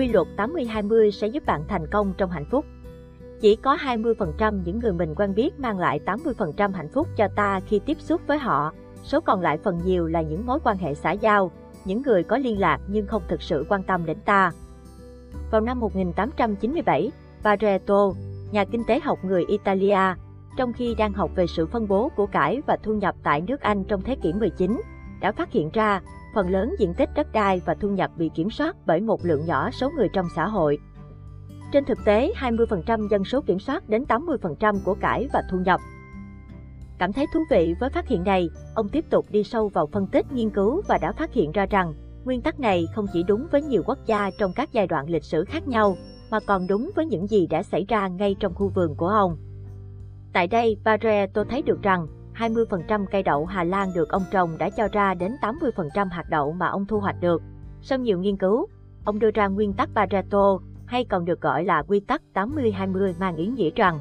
quy luật 80-20 sẽ giúp bạn thành công trong hạnh phúc. Chỉ có 20% những người mình quen biết mang lại 80% hạnh phúc cho ta khi tiếp xúc với họ, số còn lại phần nhiều là những mối quan hệ xã giao, những người có liên lạc nhưng không thực sự quan tâm đến ta. Vào năm 1897, Pareto, nhà kinh tế học người Italia, trong khi đang học về sự phân bố của cải và thu nhập tại nước Anh trong thế kỷ 19, đã phát hiện ra phần lớn diện tích đất đai và thu nhập bị kiểm soát bởi một lượng nhỏ số người trong xã hội. Trên thực tế, 20% dân số kiểm soát đến 80% của cải và thu nhập. Cảm thấy thú vị với phát hiện này, ông tiếp tục đi sâu vào phân tích nghiên cứu và đã phát hiện ra rằng nguyên tắc này không chỉ đúng với nhiều quốc gia trong các giai đoạn lịch sử khác nhau, mà còn đúng với những gì đã xảy ra ngay trong khu vườn của ông. Tại đây, Pareto thấy được rằng 20% cây đậu Hà Lan được ông trồng đã cho ra đến 80% hạt đậu mà ông thu hoạch được. Sau nhiều nghiên cứu, ông đưa ra nguyên tắc Pareto, hay còn được gọi là quy tắc 80-20 mang ý nghĩa rằng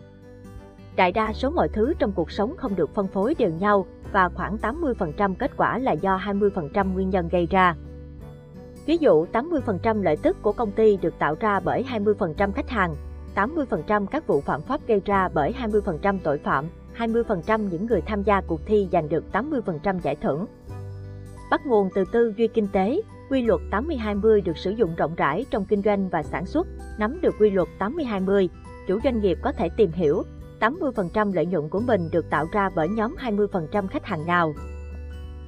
đại đa số mọi thứ trong cuộc sống không được phân phối đều nhau và khoảng 80% kết quả là do 20% nguyên nhân gây ra. Ví dụ 80% lợi tức của công ty được tạo ra bởi 20% khách hàng, 80% các vụ phạm pháp gây ra bởi 20% tội phạm, 20% những người tham gia cuộc thi giành được 80% giải thưởng. Bắt nguồn từ tư duy kinh tế, quy luật 80-20 được sử dụng rộng rãi trong kinh doanh và sản xuất. Nắm được quy luật 80-20, chủ doanh nghiệp có thể tìm hiểu 80% lợi nhuận của mình được tạo ra bởi nhóm 20% khách hàng nào.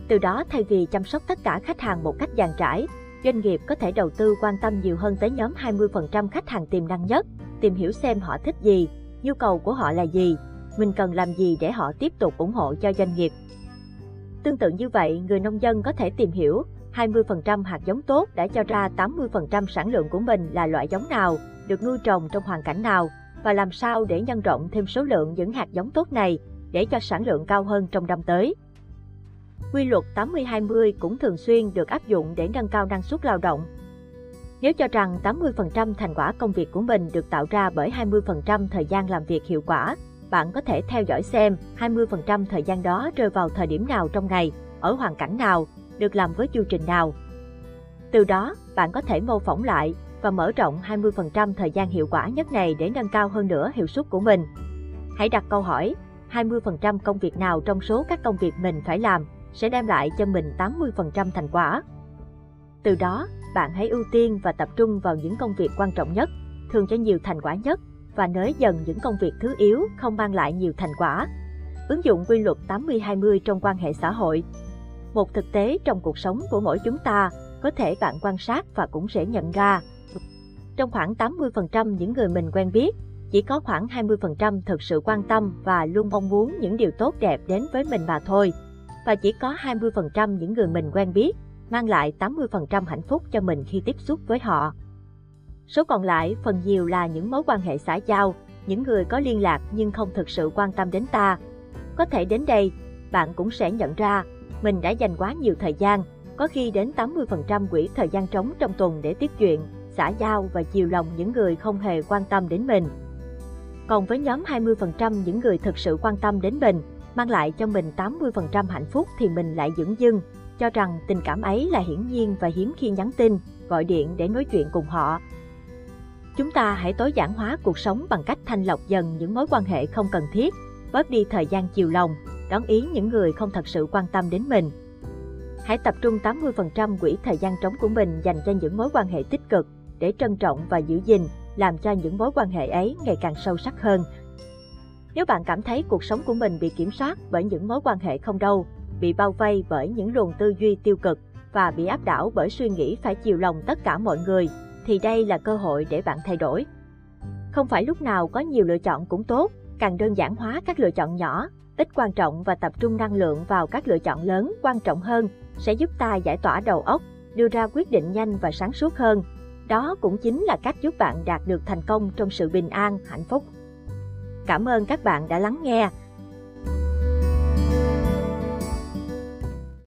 Từ đó thay vì chăm sóc tất cả khách hàng một cách dàn trải, doanh nghiệp có thể đầu tư quan tâm nhiều hơn tới nhóm 20% khách hàng tiềm năng nhất, tìm hiểu xem họ thích gì, nhu cầu của họ là gì, mình cần làm gì để họ tiếp tục ủng hộ cho doanh nghiệp. Tương tự như vậy, người nông dân có thể tìm hiểu 20% hạt giống tốt đã cho ra 80% sản lượng của mình là loại giống nào, được nuôi trồng trong hoàn cảnh nào, và làm sao để nhân rộng thêm số lượng những hạt giống tốt này để cho sản lượng cao hơn trong năm tới. Quy luật 80-20 cũng thường xuyên được áp dụng để nâng cao năng suất lao động. Nếu cho rằng 80% thành quả công việc của mình được tạo ra bởi 20% thời gian làm việc hiệu quả, bạn có thể theo dõi xem 20% thời gian đó rơi vào thời điểm nào trong ngày, ở hoàn cảnh nào, được làm với chu trình nào. Từ đó, bạn có thể mô phỏng lại và mở rộng 20% thời gian hiệu quả nhất này để nâng cao hơn nữa hiệu suất của mình. Hãy đặt câu hỏi, 20% công việc nào trong số các công việc mình phải làm sẽ đem lại cho mình 80% thành quả. Từ đó, bạn hãy ưu tiên và tập trung vào những công việc quan trọng nhất, thường cho nhiều thành quả nhất và nới dần những công việc thứ yếu không mang lại nhiều thành quả. Ứng dụng quy luật 80-20 trong quan hệ xã hội Một thực tế trong cuộc sống của mỗi chúng ta, có thể bạn quan sát và cũng sẽ nhận ra. Trong khoảng 80% những người mình quen biết, chỉ có khoảng 20% thực sự quan tâm và luôn mong muốn những điều tốt đẹp đến với mình mà thôi. Và chỉ có 20% những người mình quen biết mang lại 80% hạnh phúc cho mình khi tiếp xúc với họ. Số còn lại phần nhiều là những mối quan hệ xã giao, những người có liên lạc nhưng không thực sự quan tâm đến ta. Có thể đến đây, bạn cũng sẽ nhận ra, mình đã dành quá nhiều thời gian, có khi đến 80% quỹ thời gian trống trong tuần để tiếp chuyện, xã giao và chiều lòng những người không hề quan tâm đến mình. Còn với nhóm 20% những người thực sự quan tâm đến mình, mang lại cho mình 80% hạnh phúc thì mình lại dững dưng, cho rằng tình cảm ấy là hiển nhiên và hiếm khi nhắn tin, gọi điện để nói chuyện cùng họ. Chúng ta hãy tối giản hóa cuộc sống bằng cách thanh lọc dần những mối quan hệ không cần thiết, bớt đi thời gian chiều lòng, đón ý những người không thật sự quan tâm đến mình. Hãy tập trung 80% quỹ thời gian trống của mình dành cho những mối quan hệ tích cực, để trân trọng và giữ gìn, làm cho những mối quan hệ ấy ngày càng sâu sắc hơn. Nếu bạn cảm thấy cuộc sống của mình bị kiểm soát bởi những mối quan hệ không đâu, bị bao vây bởi những luồng tư duy tiêu cực và bị áp đảo bởi suy nghĩ phải chiều lòng tất cả mọi người, thì đây là cơ hội để bạn thay đổi. Không phải lúc nào có nhiều lựa chọn cũng tốt, càng đơn giản hóa các lựa chọn nhỏ, ít quan trọng và tập trung năng lượng vào các lựa chọn lớn quan trọng hơn sẽ giúp ta giải tỏa đầu óc, đưa ra quyết định nhanh và sáng suốt hơn. Đó cũng chính là cách giúp bạn đạt được thành công trong sự bình an, hạnh phúc. Cảm ơn các bạn đã lắng nghe.